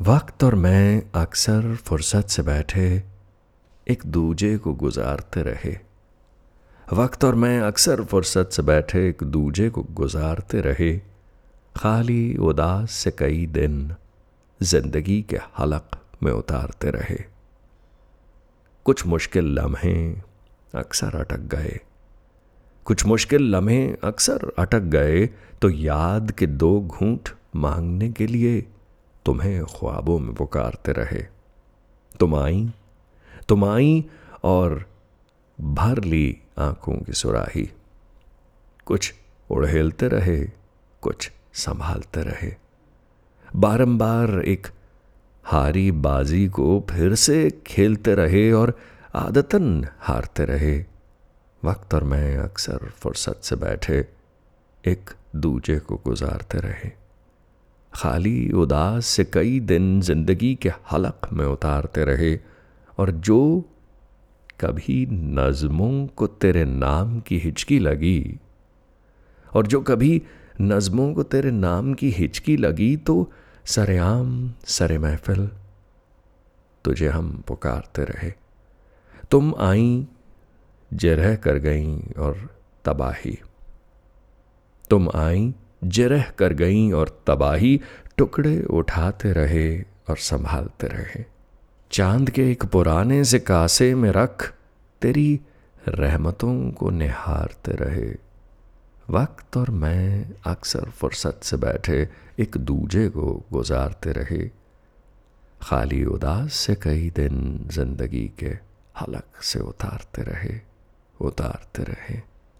वक्त और मैं अक्सर फुर्सत से बैठे एक दूजे को गुजारते रहे। वक्त और मैं अक्सर फुर्सत से बैठे एक दूजे को गुजारते रहे। खाली, उदास से कई दिन ज़िंदगी के हलक में उतारते रहे। कुछ मुश्किल लम्हे अक्सर अटक गए। कुछ मुश्किल लम्हे अक्सर अटक गए तो याद के दो घूंट मांगने के लिए तुम्हें ख्वाबों में पुकारते रहे। तुम आई तुम आई और भर ली आँखों की सुराही। कुछ उड़ेलते रहे, कुछ संभालते रहे। बारंबार एक हारी बाजी को फिर से खेलते रहे और आदतन हारते रहे। वक्त और मैं अक्सर फुर्सत से बैठे, एक दूजे को गुजारते रहे। खाली, उदास से कई दिन ज़िंदगी के हलक में उतारते रहे और जो कभी नज़मों को तेरे नाम की हिचकी लगी और जो कभी नज़मों को तेरे नाम की हिचकी लगी तो सरेआम सरे महफिल तुझे हम पुकारते रहे। तुम आई, जरह कर गई और तबाही। तुम आई जिरह कर गईं और तबाही टुकड़े उठाते रहे और संभालते रहे। चाँद के एक पुराने से कासे में रख तेरी रहमतों को निहारते रहे। वक्त और मैं अक्सर फुर्सत से बैठे एक दूजे को गुजारते रहे। खाली उदास से कई दिन ज़िंदगी के हलक से उतारते रहे उतारते रहे।